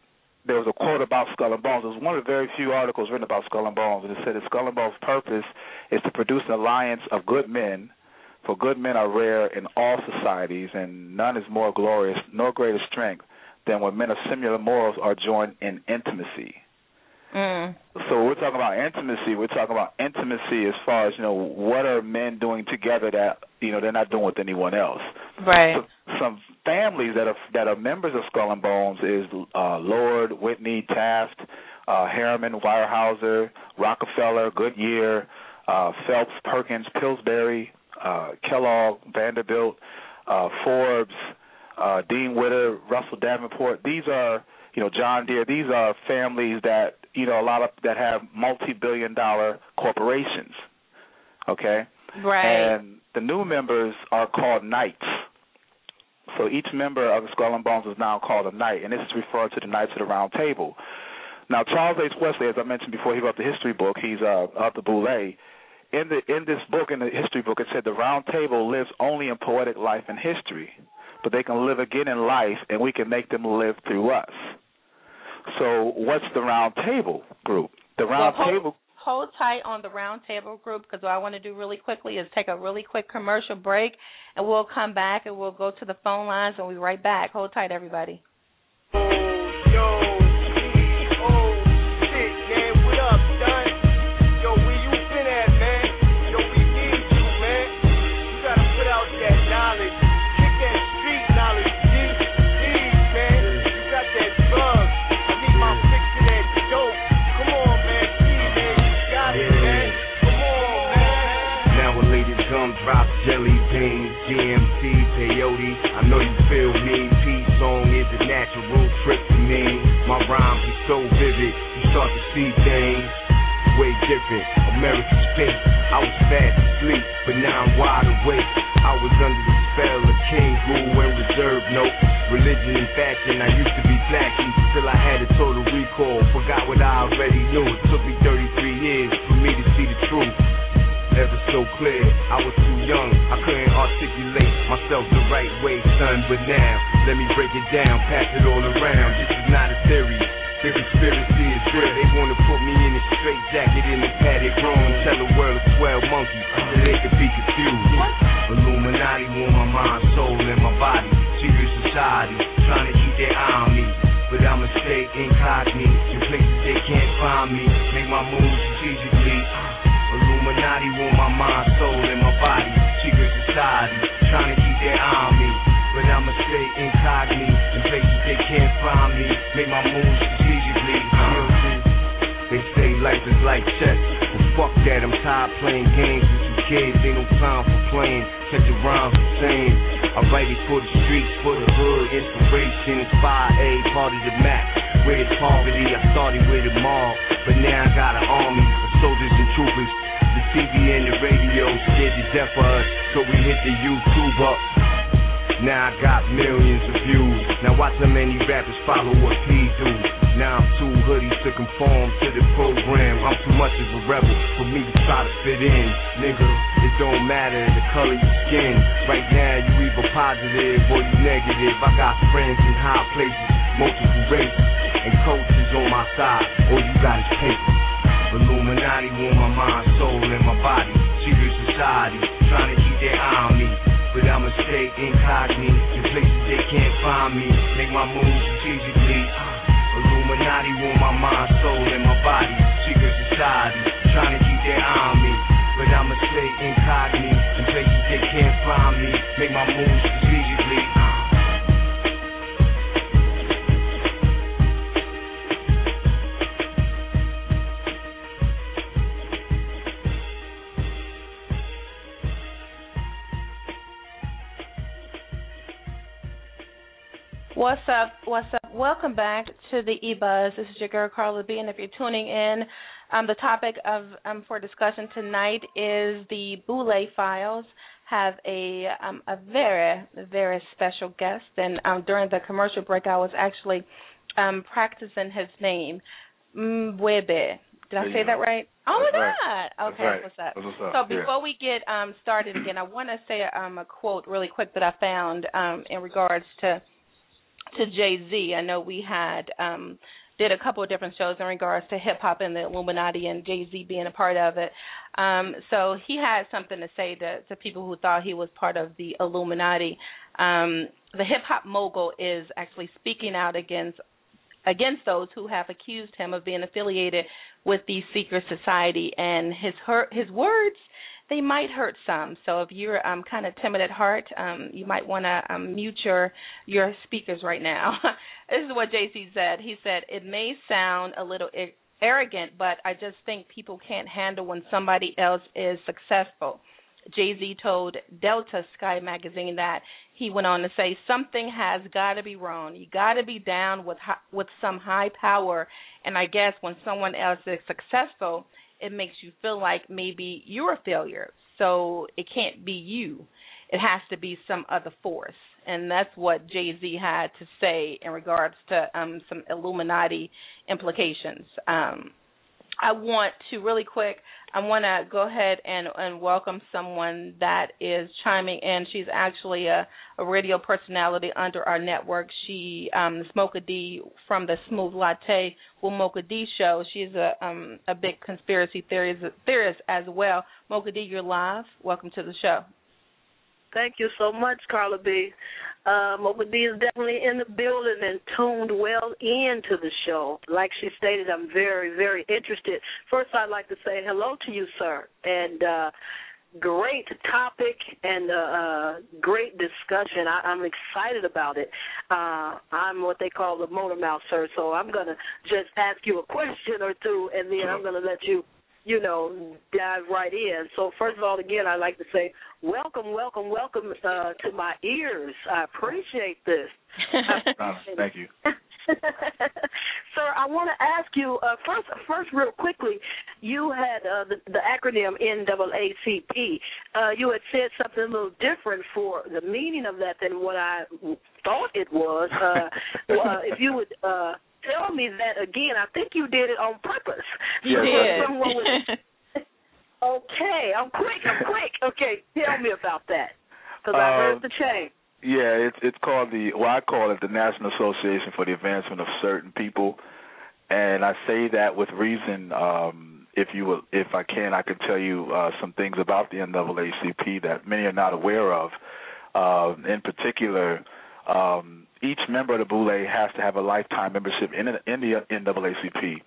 there was a quote about Skull and Bones. It was one of the very few articles written about Skull and Bones, and it said that Skull and Bones' purpose is to produce an alliance of good men, for good men are rare in all societies, and none is more glorious nor greater strength than when men of similar morals are joined in intimacy. Mm. So we're talking about intimacy. We're talking about intimacy as far as you know what are men doing together that you know they're not doing with anyone else. Right. So, some families that are that are members of Skull and Bones is uh, Lord, Whitney, Taft, uh, Harriman, Weyerhaeuser, Rockefeller, Goodyear, uh, Phelps, Perkins, Pillsbury, uh, Kellogg, Vanderbilt, uh, Forbes, uh, Dean Witter, Russell Davenport. These are you know John Deere. These are families that you know a lot of that have multi-billion dollar corporations. Okay. Right. And the new members are called knights. So each member of the Skull and Bones is now called a knight, and this is referred to the Knights of the Round Table. Now, Charles H. Wesley, as I mentioned before, he wrote the history book. He's uh, of the Boule. In the in this book, in the history book, it said the Round Table lives only in poetic life and history, but they can live again in life, and we can make them live through us. So, what's the Round Table group? The Round well, hold, Table. Hold tight on the round table group because what I want to do really quickly is take a really quick commercial break, and we'll come back and we'll go to the phone lines and we'll be right back. Hold tight, everybody. Now Now I got millions of views. Now watch how many rappers follow what he do. Now I'm too hoodie to conform to the program. I'm too much of a rebel for me to try to fit in. Nigga, it don't matter the color your skin. Right now you either positive or you negative. I got friends in high places, multiple races, and coaches on my side. All you got is paper. Illuminati on my mind, soul, and my body. Secret society, trying to keep their eye on me. But I'ma stay incognito in places they can't find me. Make my moves strategically. Uh, Illuminati on my mind, soul, and my body. Secret society, trying to keep their eye on me. But I'ma stay incognito in places they can't find me. Make my moves strategically. What's up? What's up? Welcome back to the eBuzz. This is your girl Carla B, and if you're tuning in, um, the topic of um, for discussion tonight is the Boule Files. Have a um, a very very special guest, and um, during the commercial break, I was actually um, practicing his name, Mwebe. Did I say that right? Oh That's my. God! Okay, right. what's up? That's what's up. So Yeah. before we get um, started again, I want to say um, a quote really quick that I found um, in regards to to Jay Z. I know we had um, did a couple of different shows in regards to hip hop and the Illuminati and Jay Z being a part of it. Um, so he had something to say to, to people who thought he was part of the Illuminati. Um, the hip hop mogul is actually speaking out against against those who have accused him of being affiliated with the secret society and his hurt his words they might hurt some. So if you're um kind of timid at heart um you might want to um mute your your speakers right now. This is what Jay-Z said. He said it may sound a little arrogant but I just think people can't handle when somebody else is successful. Jay-Z told Delta Sky magazine that he went on to say something has got to be wrong. You got to be down with with some high power, and I guess when someone else is successful, it makes you feel like maybe you're a failure. So it can't be you. It has to be some other force. And that's what Jay-Z had to say in regards to um some Illuminati implications. Um I want to really quick. I want to go ahead and and welcome someone that is chiming in. She's actually a, a radio personality under our network. She um Smoka D from the Smooth Latte with Mocha D show. She's a um a big conspiracy theorist theorist as well. Mocha D, you're live. Welcome to the show. Thank you so much, Carla B. Uh, Mocha D is definitely in the building and tuned well into the show. Like she stated, I'm very, very interested. First, I'd like to say hello to you, sir, and uh, great topic and uh, uh, great discussion. I, I'm excited about it. Uh, I'm what they call the motor mouth, sir. So I'm gonna just ask you a question or two, and then I'm gonna let you you know, dive right in. So first of all, again, I'd like to say welcome, welcome, welcome uh, to my ears. I appreciate this. Uh, thank you. Sir, I want to ask you uh, first. First, real quickly, you had uh, the, the acronym NAACP. Uh, you had said something a little different for the meaning of that than what I thought it was. Uh, uh, if you would uh, tell me that again, I think you did it on purpose. You did. someone okay, I'm quick. I'm quick. Okay, tell me about that because I Uh, heard the change. Yeah, it's it's called the well I call it the National Association for the Advancement of Certain People, and I say that with reason. Um, if you will, if I can, I could tell you uh, some things about the NAACP that many are not aware of. Uh, in particular, um, each member of the Boule has to have a lifetime membership in, in the NAACP,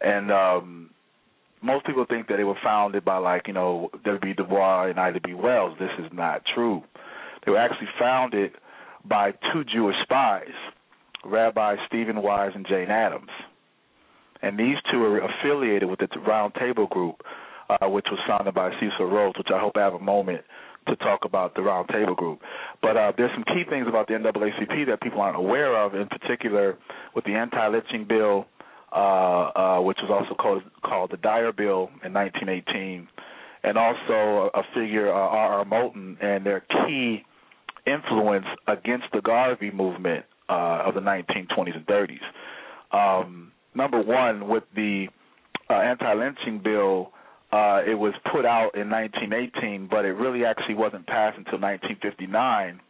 and um, most people think that they were founded by like you know W. Du Bois and Ida B. Wells. This is not true. They were actually founded by two Jewish spies, Rabbi Stephen Wise and Jane Addams. And these two are affiliated with the Round Table Group, uh, which was founded by Cecil Rhodes, which I hope I have a moment to talk about the roundtable Group. But uh, there's some key things about the NAACP that people aren't aware of, in particular with the anti-lynching bill, uh, uh, which was also called, called the Dyer Bill in 1918, and also a figure, uh, R.R. Moton, and their key influence against the Garvey movement uh, of the 1920s and 30s. Um, number one, with the uh, anti-lynching bill, uh, it was put out in 1918, but it really actually wasn't passed until 1959,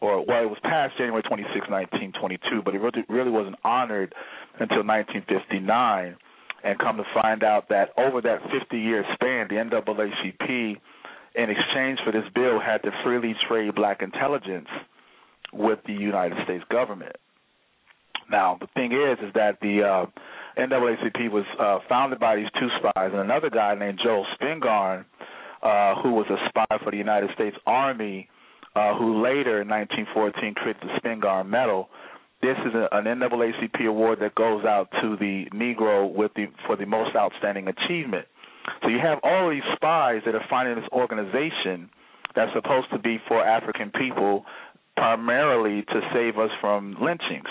or well, it was passed January 26, 1922, but it really, wasn't honored until 1959. And come to find out that over that 50-year span, the NAACP, in exchange for this bill, had to freely trade black intelligence with the United States government. Now, the thing is, is that the uh, NAACP was uh, founded by these two spies and another guy named Joel Spingarn, uh, who was a spy for the United States Army, uh, who later in 1914 created the Spingarn Medal. This is a, an NAACP award that goes out to the Negro with the for the most outstanding achievement. So you have all these spies that are finding this organization that's supposed to be for African people, primarily to save us from lynchings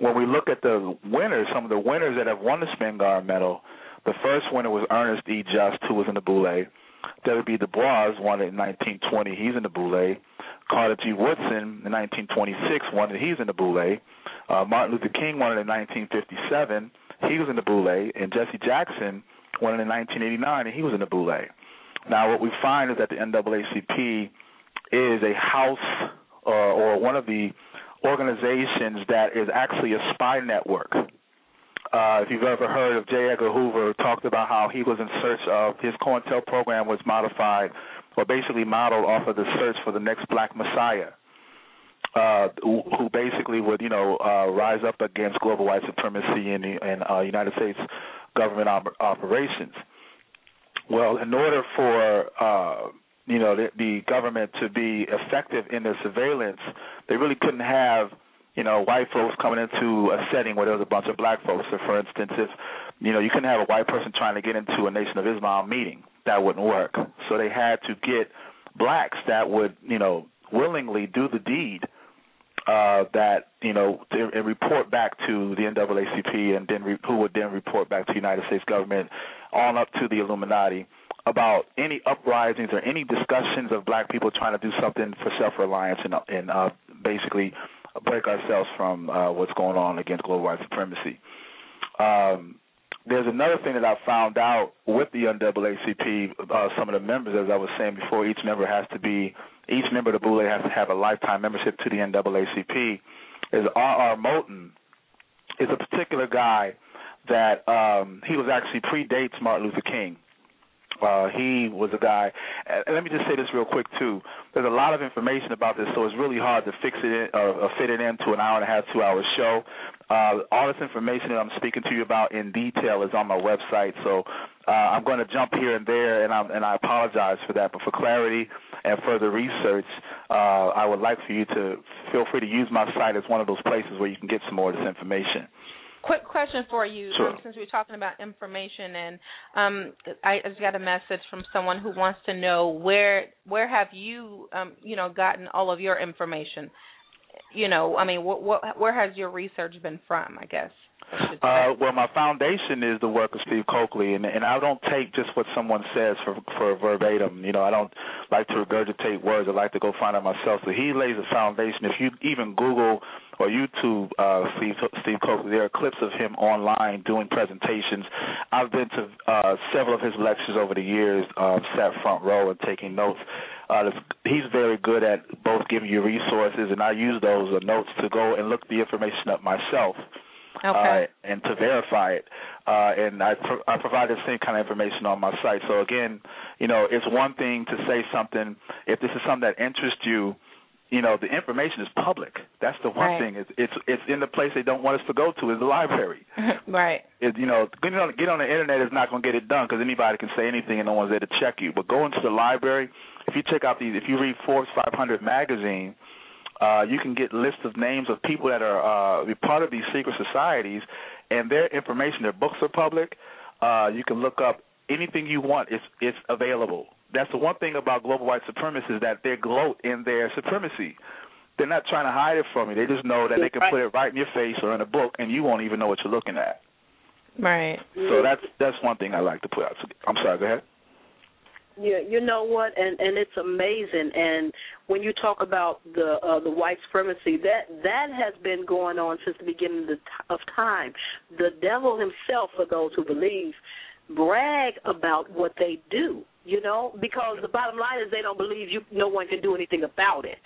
when we look at the winners, some of the winners that have won the Spingarn Medal, the first winner was Ernest E. Just, who was in the Boule. W.B. Du Bois won it in 1920. He's in the Boule. Carter G. Woodson in 1926 won it. He's in the Boule. Uh, Martin Luther King won it in 1957. He was in the Boule. And Jesse Jackson won it in 1989, and he was in the Boule. Now, what we find is that the NAACP is a house uh, or one of the organizations that is actually a spy network. Uh, if you've ever heard of J. Edgar Hoover, talked about how he was in search of his COINTEL program was modified or basically modeled off of the search for the next black messiah. Uh, who, basically would, you know, uh, rise up against global white supremacy in the in, uh, United States government op- operations. Well, in order for uh, you know the, the government to be effective in their surveillance, they really couldn't have you know white folks coming into a setting where there was a bunch of black folks. So, for instance, if you know you couldn't have a white person trying to get into a Nation of Islam meeting, that wouldn't work. So they had to get blacks that would you know willingly do the deed uh, that you know and report back to the NAACP, and then re, who would then report back to the United States government, on up to the Illuminati about any uprisings or any discussions of black people trying to do something for self-reliance and, and uh, basically break ourselves from uh, what's going on against global white supremacy. Um, there's another thing that I found out with the NAACP. Uh, some of the members, as I was saying before, each member has to be, each member of the Boule has to have a lifetime membership to the NAACP. Is R.R. Moton is a particular guy that um, he was actually predates Martin Luther King. Uh, he was a guy. And let me just say this real quick too. There's a lot of information about this, so it's really hard to fix it in, uh, fit it into an hour and a half, two hour show. Uh, all this information that I'm speaking to you about in detail is on my website. So uh, I'm going to jump here and there, and, and I apologize for that. But for clarity and further research, uh, I would like for you to feel free to use my site as one of those places where you can get some more of this information. Quick question for you, Sure. um, since we're talking about information, and um, I just got a message from someone who wants to know where where have you um, you know gotten all of your information? You know, I mean, what, what where has your research been from? I guess. Uh, well, my foundation is the work of Steve Coakley, and, and I don't take just what someone says for for verbatim. You know, I don't like to regurgitate words. I like to go find out myself. So he lays a foundation. If you even Google or YouTube uh, Steve Steve Coakley, there are clips of him online doing presentations. I've been to uh, several of his lectures over the years, uh, sat front row and taking notes. Uh, he's very good at both giving you resources, and I use those uh, notes to go and look the information up myself Okay. uh, and to verify it. Uh, and I, pro- I provide the same kind of information on my site. So again, you know, it's one thing to say something. If this is something that interests you, you know, the information is public. That's the one Right. thing. It's it's it's in the place they don't want us to go to is the library. right. It, you know, getting on get on the internet is not going to get it done because anybody can say anything and no one's there to check you. But going to the library. If you check out these, if you read Forbes 500 magazine, uh, you can get lists of names of people that are uh, part of these secret societies, and their information, their books are public. Uh, you can look up anything you want it's it's available. That's the one thing about global white supremacists is that they gloat in their supremacy. They're not trying to hide it from you. They just know that they can put it right in your face or in a book, and you won't even know what you're looking at. Right. So that's that's one thing I like to put out. I'm sorry. Go ahead. Yeah, you know what, and and it's amazing. And when you talk about the uh, the white supremacy, that that has been going on since the beginning of, of time. The devil himself, for those who believe, brag about what they do. You know, because the bottom line is they don't believe you. No one can do anything about it.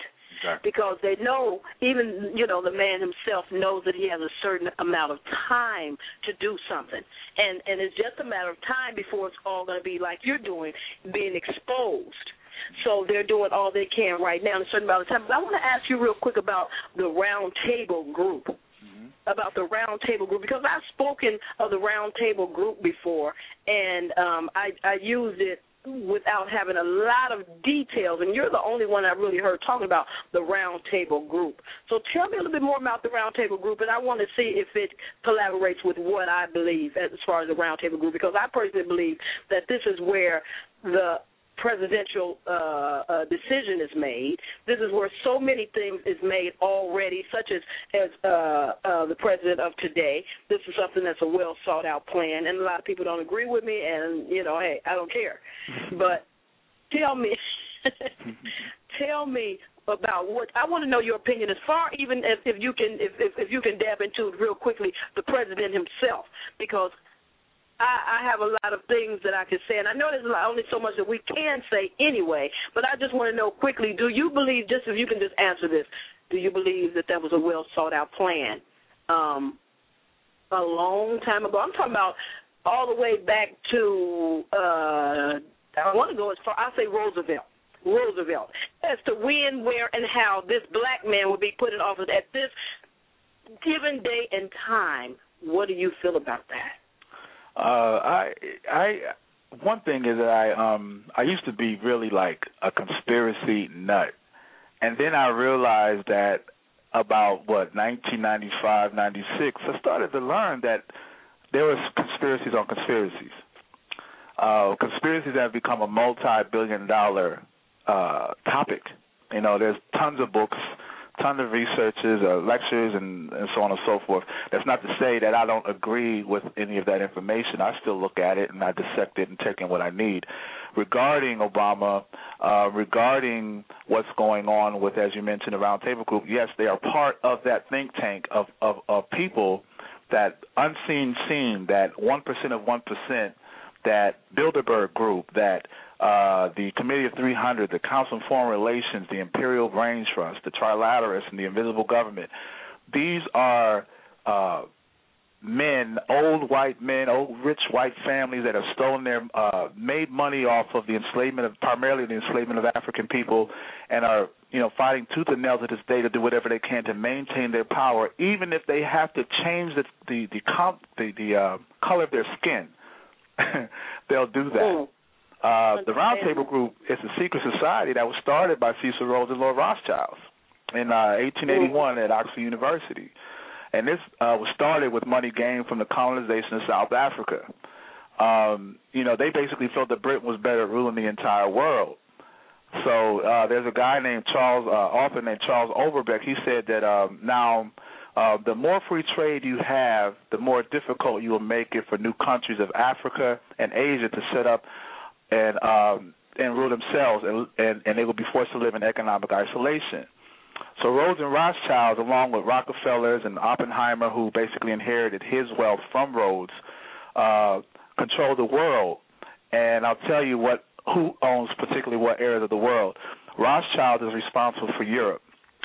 Because they know, even you know, the man himself knows that he has a certain amount of time to do something, and and it's just a matter of time before it's all going to be like you're doing, being exposed. So they're doing all they can right now in a certain amount of time. But I want to ask you real quick about the Round Table Group about the round table group because I've spoken of the round table group before and um I I used it without having a lot of details and you're the only one I really heard talking about the round table group. So tell me a little bit more about the round table group and I want to see if it collaborates with what I believe as far as the round table group because I personally believe that this is where the presidential uh, uh, decision is made. This is where so many things is made already, such as as uh, uh, the president of today. This is something that's a well sought out plan, and a lot of people don't agree with me. And you know, hey, I don't care. But tell me, tell me about what I want to know your opinion as far even if, if you can if, if if you can dab into it real quickly the president himself because I, I have a lot of things that I can say, and I know there's only so much that we can say anyway. But I just want to know quickly: Do you believe, just if you can just answer this, do you believe that that was a well sought out plan um, a long time ago? I'm talking about all the way back to uh, I want to go as far. I say Roosevelt. Roosevelt as to when, where, and how this black man would be put in office at this given day and time. What do you feel about that? Uh, I, I, one thing is that I, um, I used to be really like a conspiracy nut, and then I realized that about what 1995, 96, I started to learn that there was conspiracies on conspiracies. Uh, conspiracies have become a multi-billion-dollar uh, topic. You know, there's tons of books tons of researches, uh, lectures, and, and so on and so forth. That's not to say that I don't agree with any of that information. I still look at it and I dissect it and take in what I need. Regarding Obama, uh, regarding what's going on with, as you mentioned, the Roundtable Group, yes, they are part of that think tank of, of, of people that unseen seen, that 1% of 1%, that Bilderberg Group, that uh, the Committee of 300, the Council on Foreign Relations, the Imperial Brain Trust, the Trilateralists, and the Invisible Government. These are uh, men, old white men, old rich white families that have stolen their, uh, made money off of the enslavement of, primarily the enslavement of African people, and are, you know, fighting tooth and nail to this day to do whatever they can to maintain their power, even if they have to change the the the, comp, the, the uh, color of their skin. They'll do that. Uh, the Roundtable Group is a secret society that was started by Cecil Rhodes and Lord Rothschild in uh, 1881 at Oxford University. And this uh, was started with money gained from the colonization of South Africa. Um, you know, they basically felt that Britain was better at ruling the entire world. So uh, there's a guy named Charles, uh, author named Charles Overbeck. He said that um, now uh, the more free trade you have, the more difficult you will make it for new countries of Africa and Asia to set up and um, and rule themselves, and, and and they will be forced to live in economic isolation. So Rhodes and Rothschild, along with Rockefellers and Oppenheimer, who basically inherited his wealth from Rhodes, uh, control the world. And I'll tell you what who owns particularly what areas of the world. Rothschild is responsible for Europe.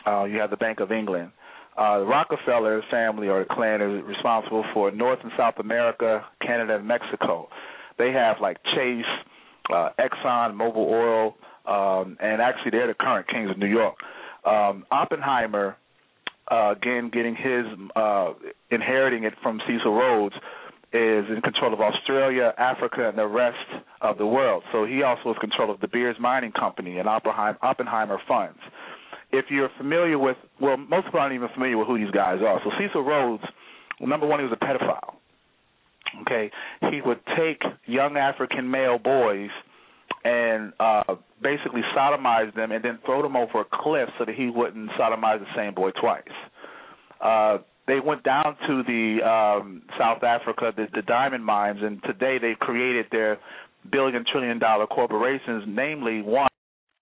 Uh, you have the Bank of England. Uh, the Rockefeller family or the clan is responsible for North and South America, Canada, and Mexico. They have like Chase, uh, Exxon, Mobil Oil, um, and actually they're the current kings of New York. Um, Oppenheimer, uh, again, getting his uh, inheriting it from Cecil Rhodes, is in control of Australia, Africa, and the rest of the world. So he also has control of De Beers Mining Company and Oppenheimer, Funds. If you're familiar with, well, most people aren't even familiar with who these guys are. So Cecil Rhodes, number one, he was a pedophile. Okay, he would take young African male boys and uh basically sodomize them and then throw them over a cliff so that he wouldn't sodomize the same boy twice. Uh they went down to the um South Africa, the, the diamond mines, and today they've created their billion trillion dollar corporations, namely one